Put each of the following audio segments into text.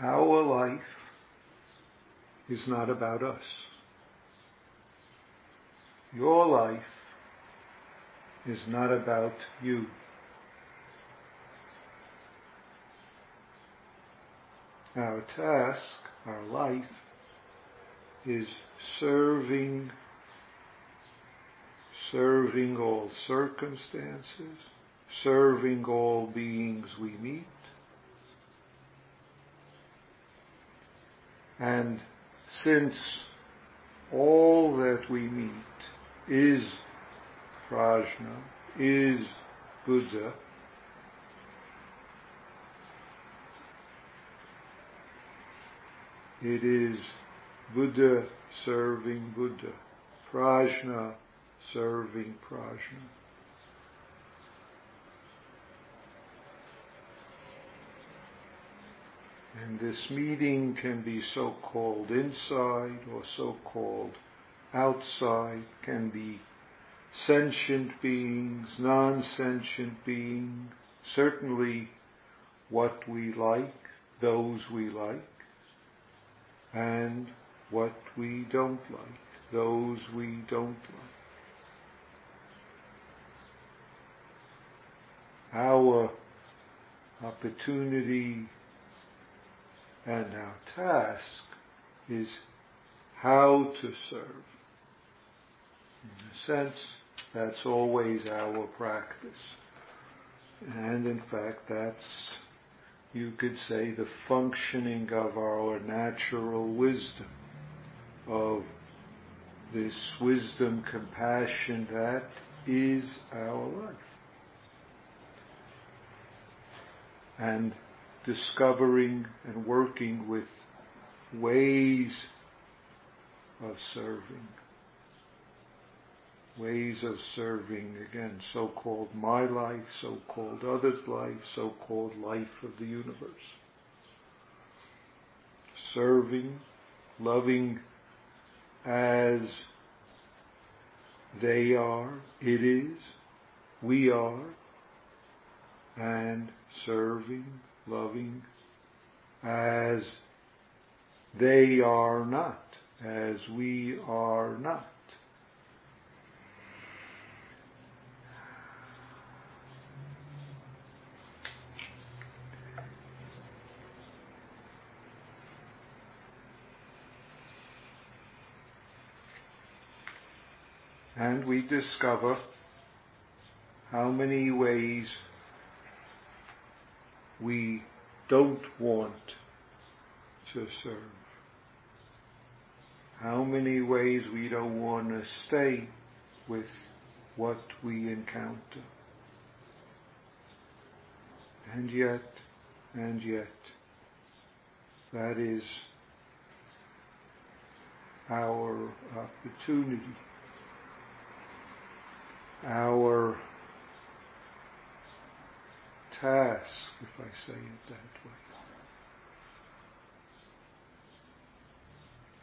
our life is not about us. Your life is not about you. Our task, our life, is serving, serving all circumstances, serving all beings we meet, and since all that we meet is prajna, is Buddha, it is Buddha serving Buddha, prajna serving prajna. And this meeting can be so-called inside or so-called outside, can be sentient beings, non-sentient beings, certainly what we like, those we like, and what we don't like, those we don't like. Our opportunity and our task is how to serve. In a sense, that's always our practice. And in fact, that's, you could say, the functioning of our natural wisdom, of this wisdom, compassion that is our life. And discovering and working with ways of serving. Ways of serving, again, so-called my life, so-called others' life, so-called life of the universe. Serving, loving as they are, it is, we are, and serving loving as they are not, as we are not. And we discover how many ways we don't want to serve. How many ways we don't want to stay with what we encounter. And yet, and yet, that is our opportunity, our task, if I say it that way.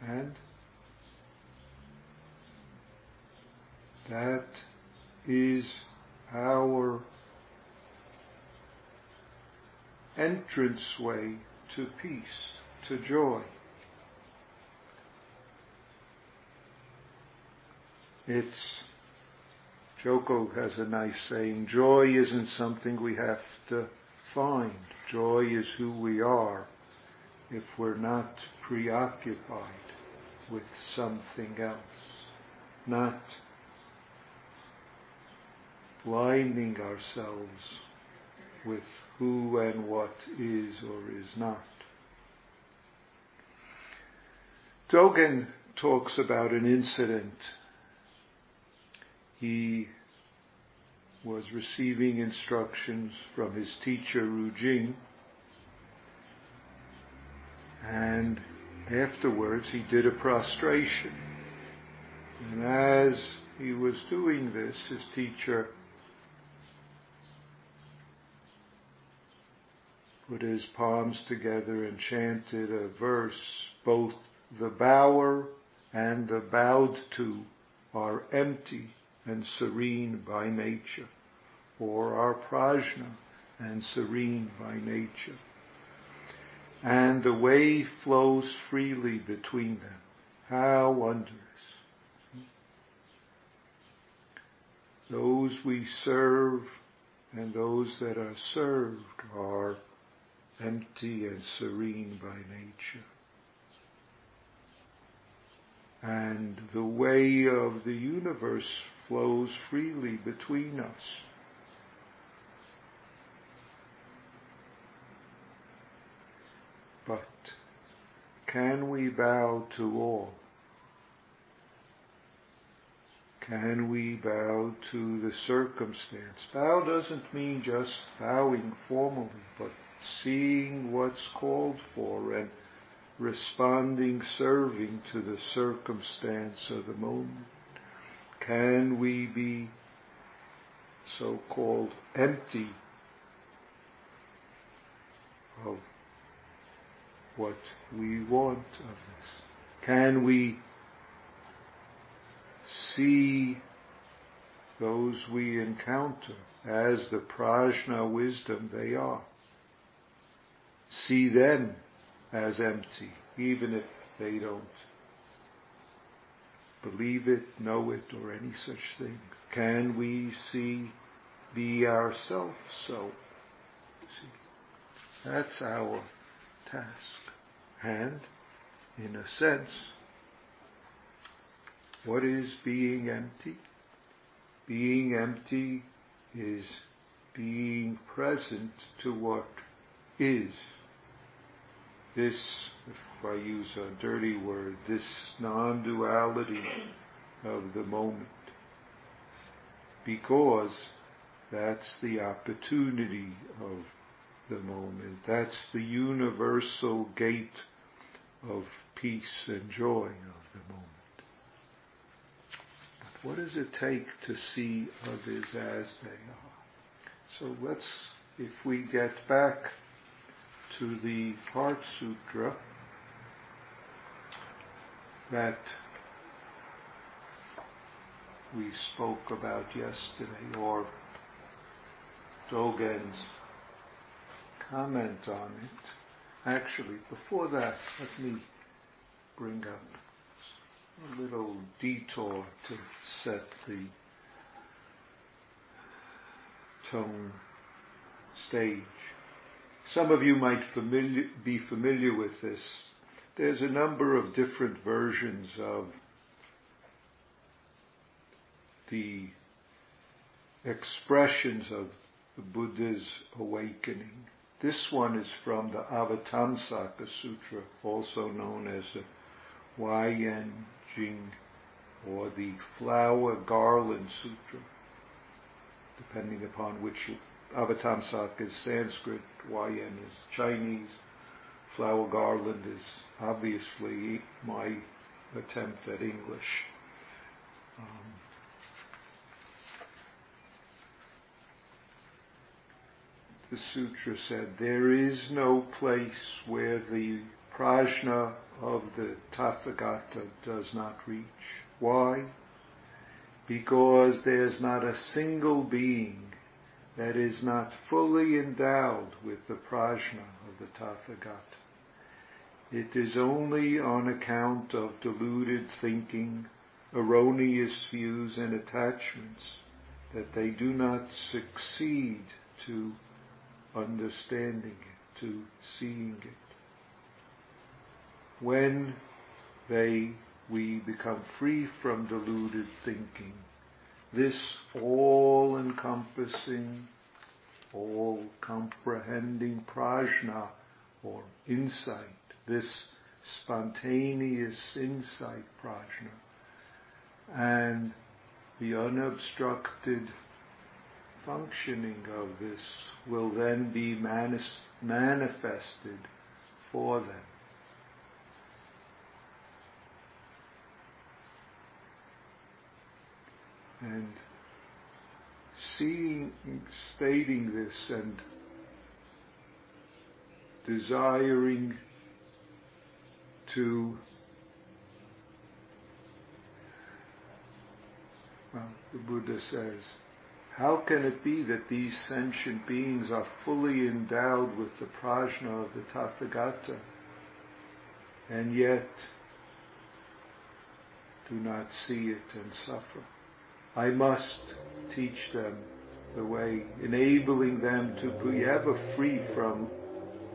And that is our entranceway to peace, to joy. It's Joko has a nice saying, joy isn't something we have to find. Joy is who we are if we're not preoccupied with something else, not blinding ourselves with who and what is or is not. Dogen talks about an incident he was receiving instructions from his teacher Rujing and afterwards he did a prostration. And as he was doing this, his teacher put his palms together and chanted a verse, both the bower and the bowed to are empty and serene by nature, or our prajna and serene by nature. and the way flows freely between them. How wondrous. Those we serve and those that are served are empty and serene by nature. And the way of the universe flows freely between us. But can we bow to all? Can we bow to the circumstance? Bow doesn't mean just bowing formally, but seeing what's called for and responding, serving to the circumstance of the moment. Can we be so-called empty of what we want of this? Can we see those we encounter as the prajna wisdom they are? See them as empty, even if they don't believe it, know it, or any such thing? Can we see, be ourselves so? See, that's our task. And, in a sense, what is being empty? Being empty is being present to what is. This if I use a dirty word, this non-duality of the moment. Because that's the opportunity of the moment. That's the universal gate of peace and joy of the moment. What does it take to see others as they are? So let's, if we get back to the Heart Sutra, that we spoke about yesterday, or Dogen's comment on it. Actually, before that, let me bring up a little detour to set the tone stage. Some of you might familiar, be familiar with this there's a number of different versions of the expressions of the Buddha's awakening. This one is from the Avatamsaka Sutra, also known as the Huayan Jing or the Flower Garland Sutra, depending upon which Avatamsaka is Sanskrit, Huayan is Chinese, Flower Garland is obviously my attempt at English. Um, the sutra said, there is no place where the prajna of the Tathagata does not reach. Why? Because there's not a single being that is not fully endowed with the prajna of the Tathagata. It is only on account of deluded thinking, erroneous views and attachments that they do not succeed to understanding it, to seeing it. When they, we become free from deluded thinking, this all-encompassing, all-comprehending prajna or insight this spontaneous insight prajna and the unobstructed functioning of this will then be manis- manifested for them. And seeing, stating this and desiring to well, the Buddha says, how can it be that these sentient beings are fully endowed with the prajna of the Tathagata and yet do not see it and suffer? I must teach them the way, enabling them to be ever free from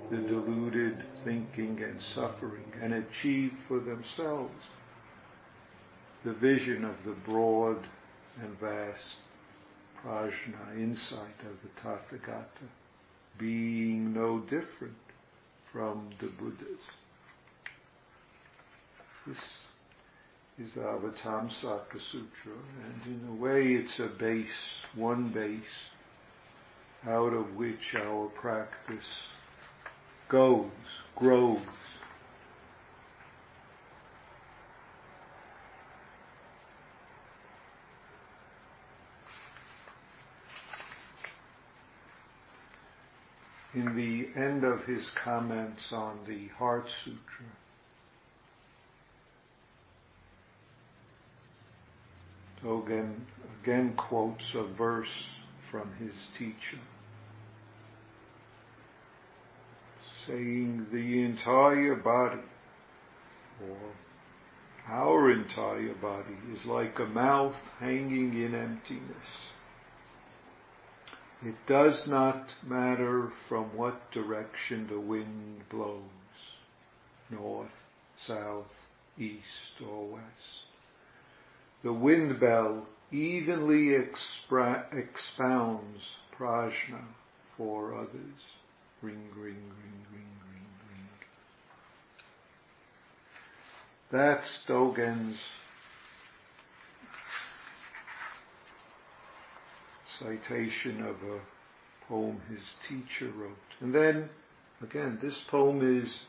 the deluded thinking and suffering and achieve for themselves the vision of the broad and vast prajna, insight of the Tathagata, being no different from the Buddhas. This is the Avatamsaka Sutra, and in a way it's a base, one base, out of which our practice goes, grows. In the end of his comments on the Heart Sutra, Dogen again quotes a verse from his teacher, saying the entire body, or our entire body, is like a mouth hanging in emptiness. It does not matter from what direction the wind blows, north, south, east, or west the wind bell evenly expra- expounds prajna for others. Ring, ring, ring, ring, ring, ring. That's Dogen's citation of a poem his teacher wrote. And then, again, this poem is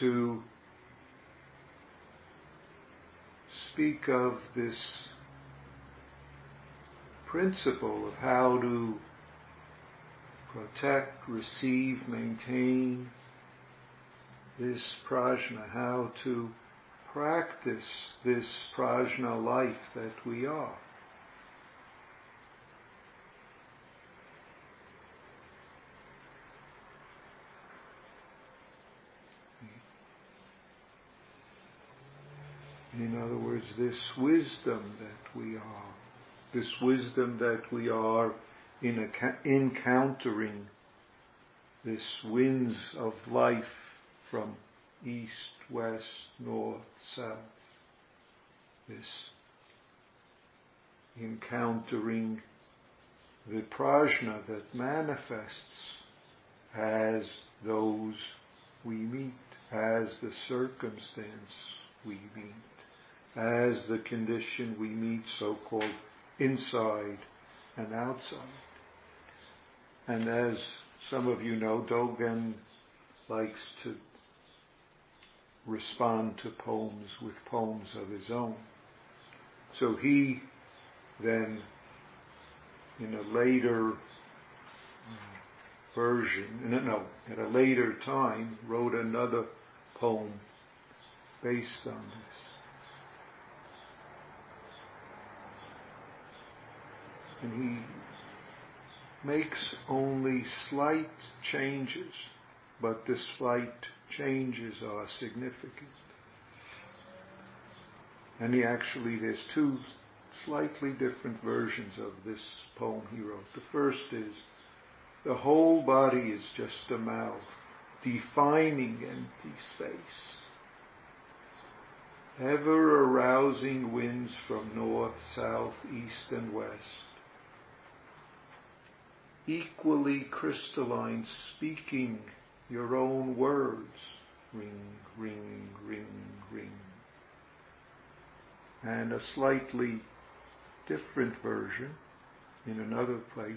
to speak of this principle of how to protect, receive, maintain this prajna, how to practice this prajna life that we are. This wisdom that we are, this wisdom that we are in encountering this winds of life from east, west, north, south, this encountering the prajna that manifests as those we meet, as the circumstance we meet as the condition we meet so-called inside and outside. And as some of you know, Dogen likes to respond to poems with poems of his own. So he then, in a later version, no, at a later time, wrote another poem based on this. And he makes only slight changes, but the slight changes are significant. And he actually, there's two slightly different versions of this poem he wrote. The first is, the whole body is just a mouth, defining empty space. Ever arousing winds from north, south, east, and west equally crystalline, speaking your own words. Ring, ring, ring, ring. And a slightly different version in another place.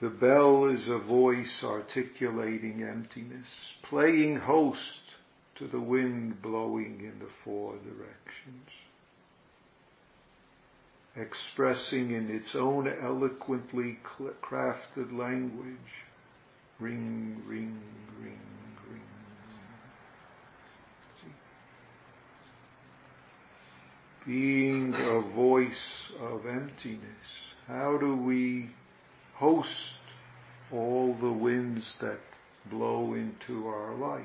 The bell is a voice articulating emptiness, playing host to the wind blowing in the four directions expressing in its own eloquently crafted language, ring, ring, ring, ring. being a voice of emptiness, how do we host all the winds that blow into our life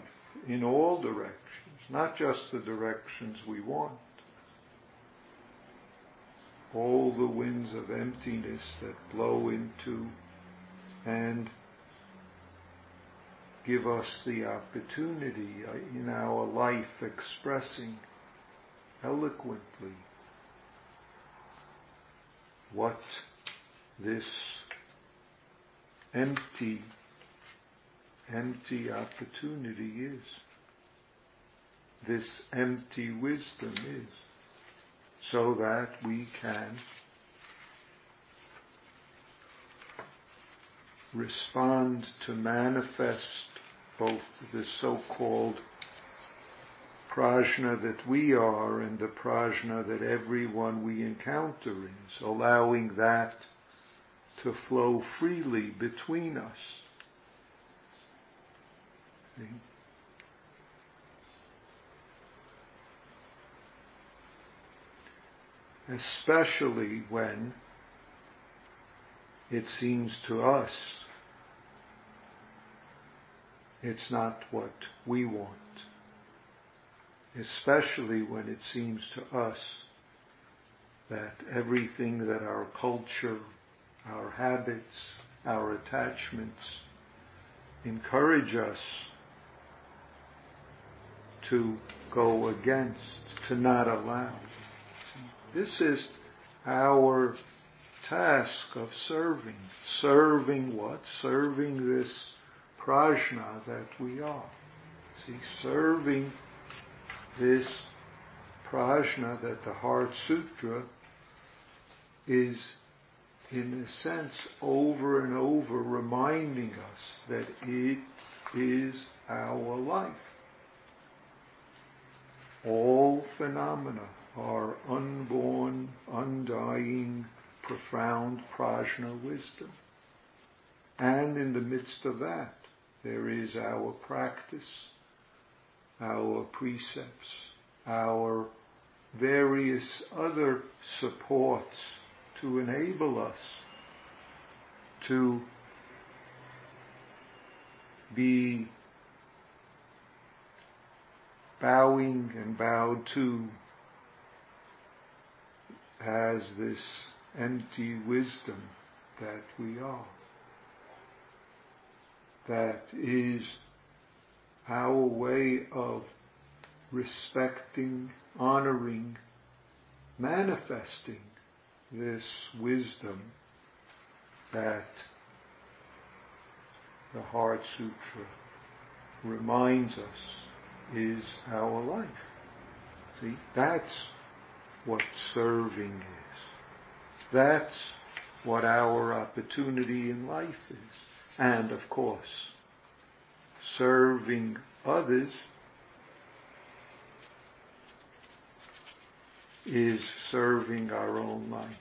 in all directions, not just the directions we want. All the winds of emptiness that blow into and give us the opportunity uh, in our life expressing eloquently what this empty, empty opportunity is. This empty wisdom is. So that we can respond to manifest both the so-called prajna that we are and the prajna that everyone we encounter is, allowing that to flow freely between us. Especially when it seems to us it's not what we want. Especially when it seems to us that everything that our culture, our habits, our attachments encourage us to go against, to not allow. This is our task of serving. Serving what? Serving this prajna that we are. See, serving this prajna that the Heart Sutra is in a sense over and over reminding us that it is our life. All phenomena are unborn, undying, profound prajna wisdom. And in the midst of that, there is our practice, our precepts, our various other supports to enable us to be bowing and bowed to as this empty wisdom that we are that is our way of respecting, honoring, manifesting this wisdom that the Heart Sutra reminds us is our life. See, that's what serving is. That's what our opportunity in life is. And of course, serving others is serving our own life.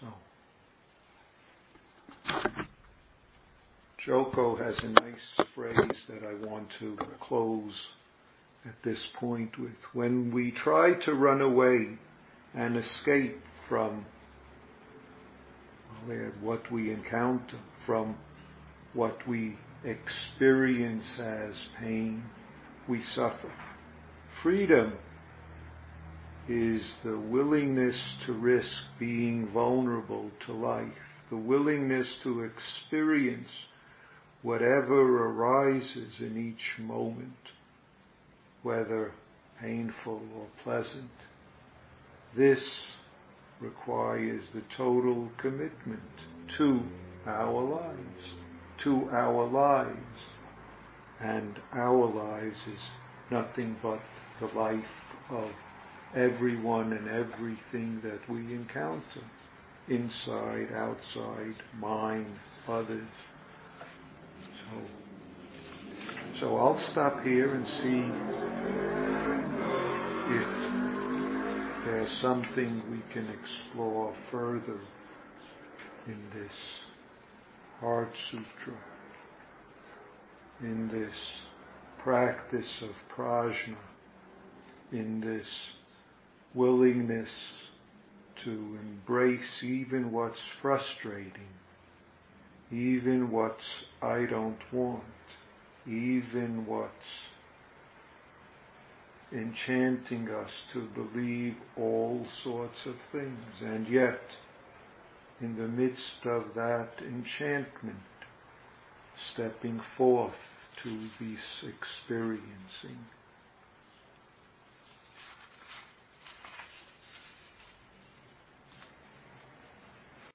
So, Joko has a nice phrase that I want to close at this point with. When we try to run away and escape from what we encounter, from what we experience as pain, we suffer. Freedom is the willingness to risk being vulnerable to life, the willingness to experience whatever arises in each moment, whether painful or pleasant. This requires the total commitment to our lives, to our lives. And our lives is nothing but the life of everyone and everything that we encounter, inside, outside, mine, others. So, so I'll stop here and see if there's something we can explore further in this Heart Sutra, in this practice of prajna, in this willingness to embrace even what's frustrating, even what's I don't want, even what's enchanting us to believe all sorts of things. And yet, in the midst of that enchantment, stepping forth to this experiencing